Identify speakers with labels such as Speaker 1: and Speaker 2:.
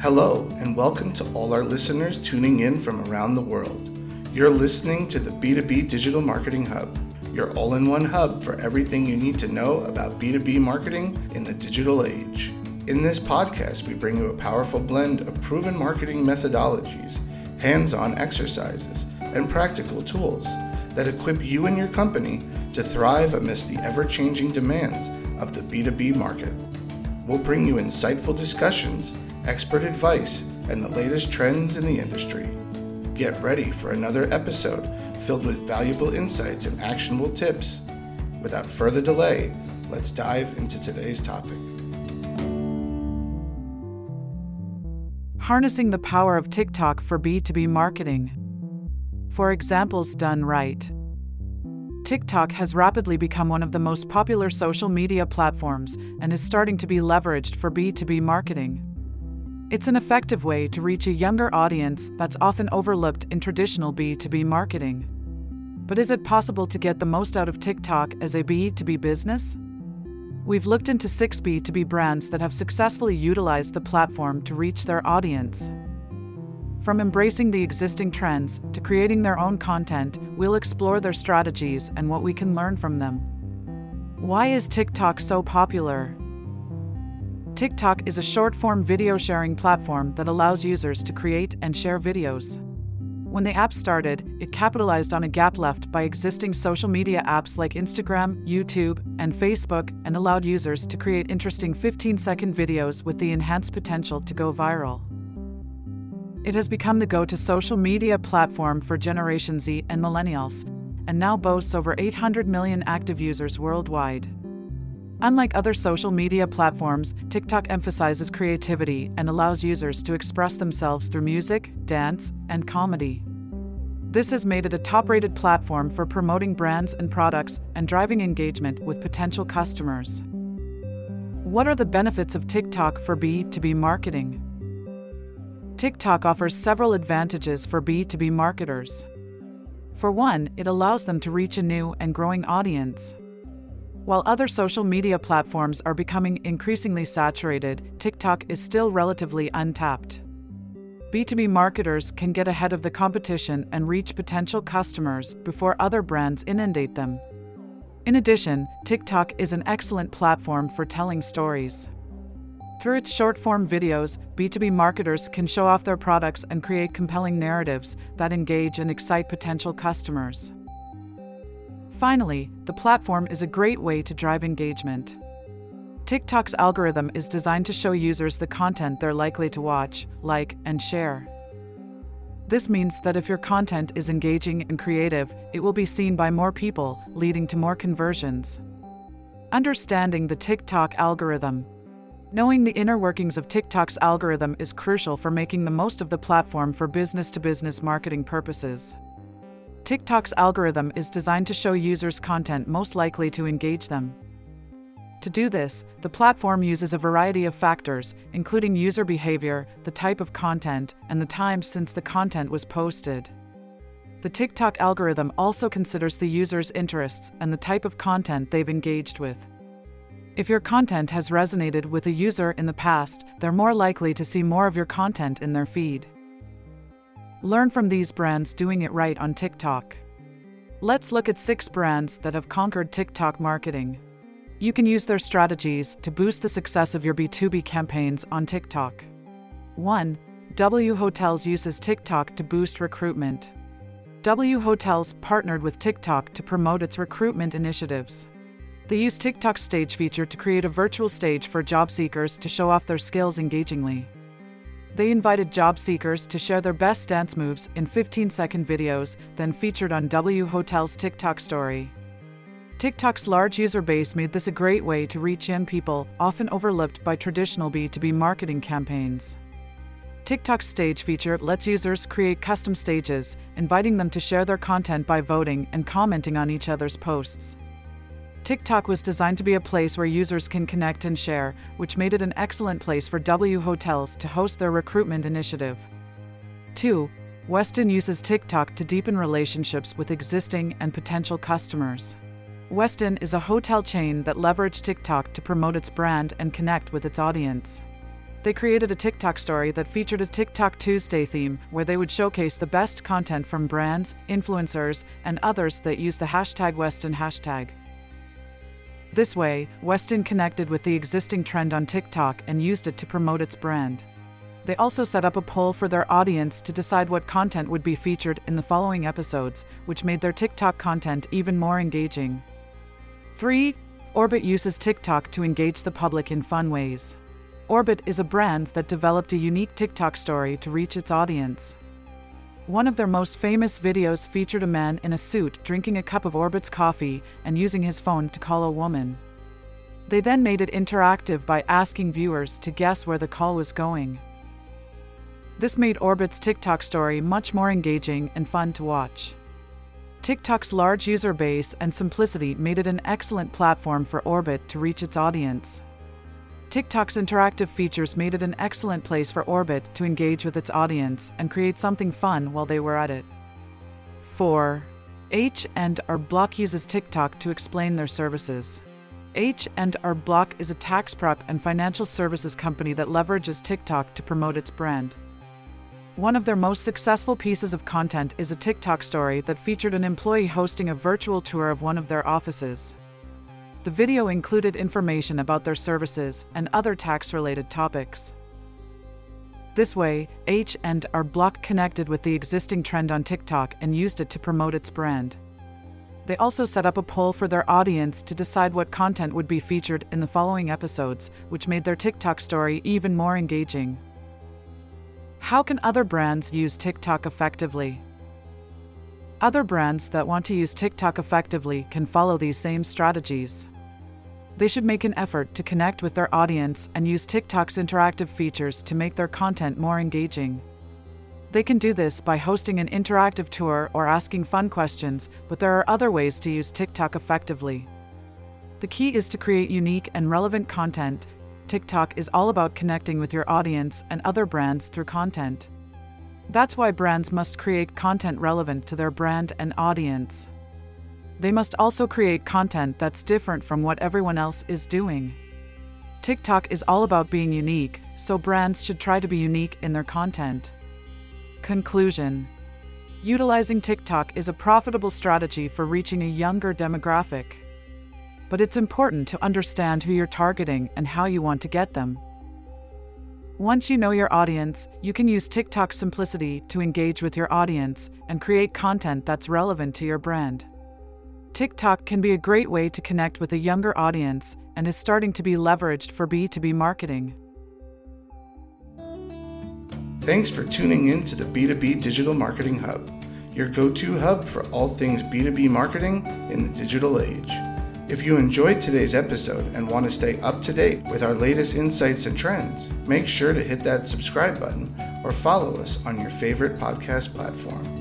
Speaker 1: Hello, and welcome to all our listeners tuning in from around the world. You're listening to the B2B Digital Marketing Hub, your all in one hub for everything you need to know about B2B marketing in the digital age. In this podcast, we bring you a powerful blend of proven marketing methodologies, hands on exercises, and practical tools that equip you and your company to thrive amidst the ever changing demands of the B2B market. We'll bring you insightful discussions expert advice, and the latest trends in the industry. Get ready for another episode filled with valuable insights and actionable tips. Without further delay, let's dive into today's topic.
Speaker 2: Harnessing the power of TikTok for B2B marketing. For examples done right. TikTok has rapidly become one of the most popular social media platforms and is starting to be leveraged for B2B marketing. It's an effective way to reach a younger audience that's often overlooked in traditional B2B marketing. But is it possible to get the most out of TikTok as a B2B business? We've looked into six B2B brands that have successfully utilized the platform to reach their audience. From embracing the existing trends to creating their own content, we'll explore their strategies and what we can learn from them. Why is TikTok so popular? TikTok is a short form video sharing platform that allows users to create and share videos. When the app started, it capitalized on a gap left by existing social media apps like Instagram, YouTube, and Facebook and allowed users to create interesting 15 second videos with the enhanced potential to go viral. It has become the go to social media platform for Generation Z and Millennials, and now boasts over 800 million active users worldwide. Unlike other social media platforms, TikTok emphasizes creativity and allows users to express themselves through music, dance, and comedy. This has made it a top rated platform for promoting brands and products and driving engagement with potential customers. What are the benefits of TikTok for B2B marketing? TikTok offers several advantages for B2B marketers. For one, it allows them to reach a new and growing audience. While other social media platforms are becoming increasingly saturated, TikTok is still relatively untapped. B2B marketers can get ahead of the competition and reach potential customers before other brands inundate them. In addition, TikTok is an excellent platform for telling stories. Through its short form videos, B2B marketers can show off their products and create compelling narratives that engage and excite potential customers. Finally, the platform is a great way to drive engagement. TikTok's algorithm is designed to show users the content they're likely to watch, like, and share. This means that if your content is engaging and creative, it will be seen by more people, leading to more conversions. Understanding the TikTok algorithm. Knowing the inner workings of TikTok's algorithm is crucial for making the most of the platform for business to business marketing purposes. TikTok's algorithm is designed to show users content most likely to engage them. To do this, the platform uses a variety of factors, including user behavior, the type of content, and the time since the content was posted. The TikTok algorithm also considers the user's interests and the type of content they've engaged with. If your content has resonated with a user in the past, they're more likely to see more of your content in their feed. Learn from these brands doing it right on TikTok. Let's look at six brands that have conquered TikTok marketing. You can use their strategies to boost the success of your B2B campaigns on TikTok. 1. W Hotels uses TikTok to boost recruitment. W Hotels partnered with TikTok to promote its recruitment initiatives. They use TikTok's stage feature to create a virtual stage for job seekers to show off their skills engagingly. They invited job seekers to share their best dance moves in 15 second videos, then featured on W Hotel's TikTok story. TikTok's large user base made this a great way to reach young people, often overlooked by traditional B2B marketing campaigns. TikTok's stage feature lets users create custom stages, inviting them to share their content by voting and commenting on each other's posts. TikTok was designed to be a place where users can connect and share, which made it an excellent place for W Hotels to host their recruitment initiative. 2. Westin uses TikTok to deepen relationships with existing and potential customers. Westin is a hotel chain that leveraged TikTok to promote its brand and connect with its audience. They created a TikTok story that featured a TikTok Tuesday theme where they would showcase the best content from brands, influencers, and others that use the hashtag Westin hashtag. This way, Westin connected with the existing trend on TikTok and used it to promote its brand. They also set up a poll for their audience to decide what content would be featured in the following episodes, which made their TikTok content even more engaging. 3. Orbit uses TikTok to engage the public in fun ways. Orbit is a brand that developed a unique TikTok story to reach its audience. One of their most famous videos featured a man in a suit drinking a cup of Orbit's coffee and using his phone to call a woman. They then made it interactive by asking viewers to guess where the call was going. This made Orbit's TikTok story much more engaging and fun to watch. TikTok's large user base and simplicity made it an excellent platform for Orbit to reach its audience. TikTok's interactive features made it an excellent place for Orbit to engage with its audience and create something fun while they were at it. 4. H and R Block uses TikTok to explain their services. H and R Block is a tax prep and financial services company that leverages TikTok to promote its brand. One of their most successful pieces of content is a TikTok story that featured an employee hosting a virtual tour of one of their offices. The video included information about their services and other tax related topics. This way, H and R Block connected with the existing trend on TikTok and used it to promote its brand. They also set up a poll for their audience to decide what content would be featured in the following episodes, which made their TikTok story even more engaging. How can other brands use TikTok effectively? Other brands that want to use TikTok effectively can follow these same strategies. They should make an effort to connect with their audience and use TikTok's interactive features to make their content more engaging. They can do this by hosting an interactive tour or asking fun questions, but there are other ways to use TikTok effectively. The key is to create unique and relevant content TikTok is all about connecting with your audience and other brands through content. That's why brands must create content relevant to their brand and audience. They must also create content that's different from what everyone else is doing. TikTok is all about being unique, so brands should try to be unique in their content. Conclusion Utilizing TikTok is a profitable strategy for reaching a younger demographic but it's important to understand who you're targeting and how you want to get them. Once you know your audience, you can use TikTok's simplicity to engage with your audience and create content that's relevant to your brand. TikTok can be a great way to connect with a younger audience and is starting to be leveraged for B2B marketing.
Speaker 1: Thanks for tuning in to the B2B Digital Marketing Hub, your go to hub for all things B2B marketing in the digital age. If you enjoyed today's episode and want to stay up to date with our latest insights and trends, make sure to hit that subscribe button or follow us on your favorite podcast platform.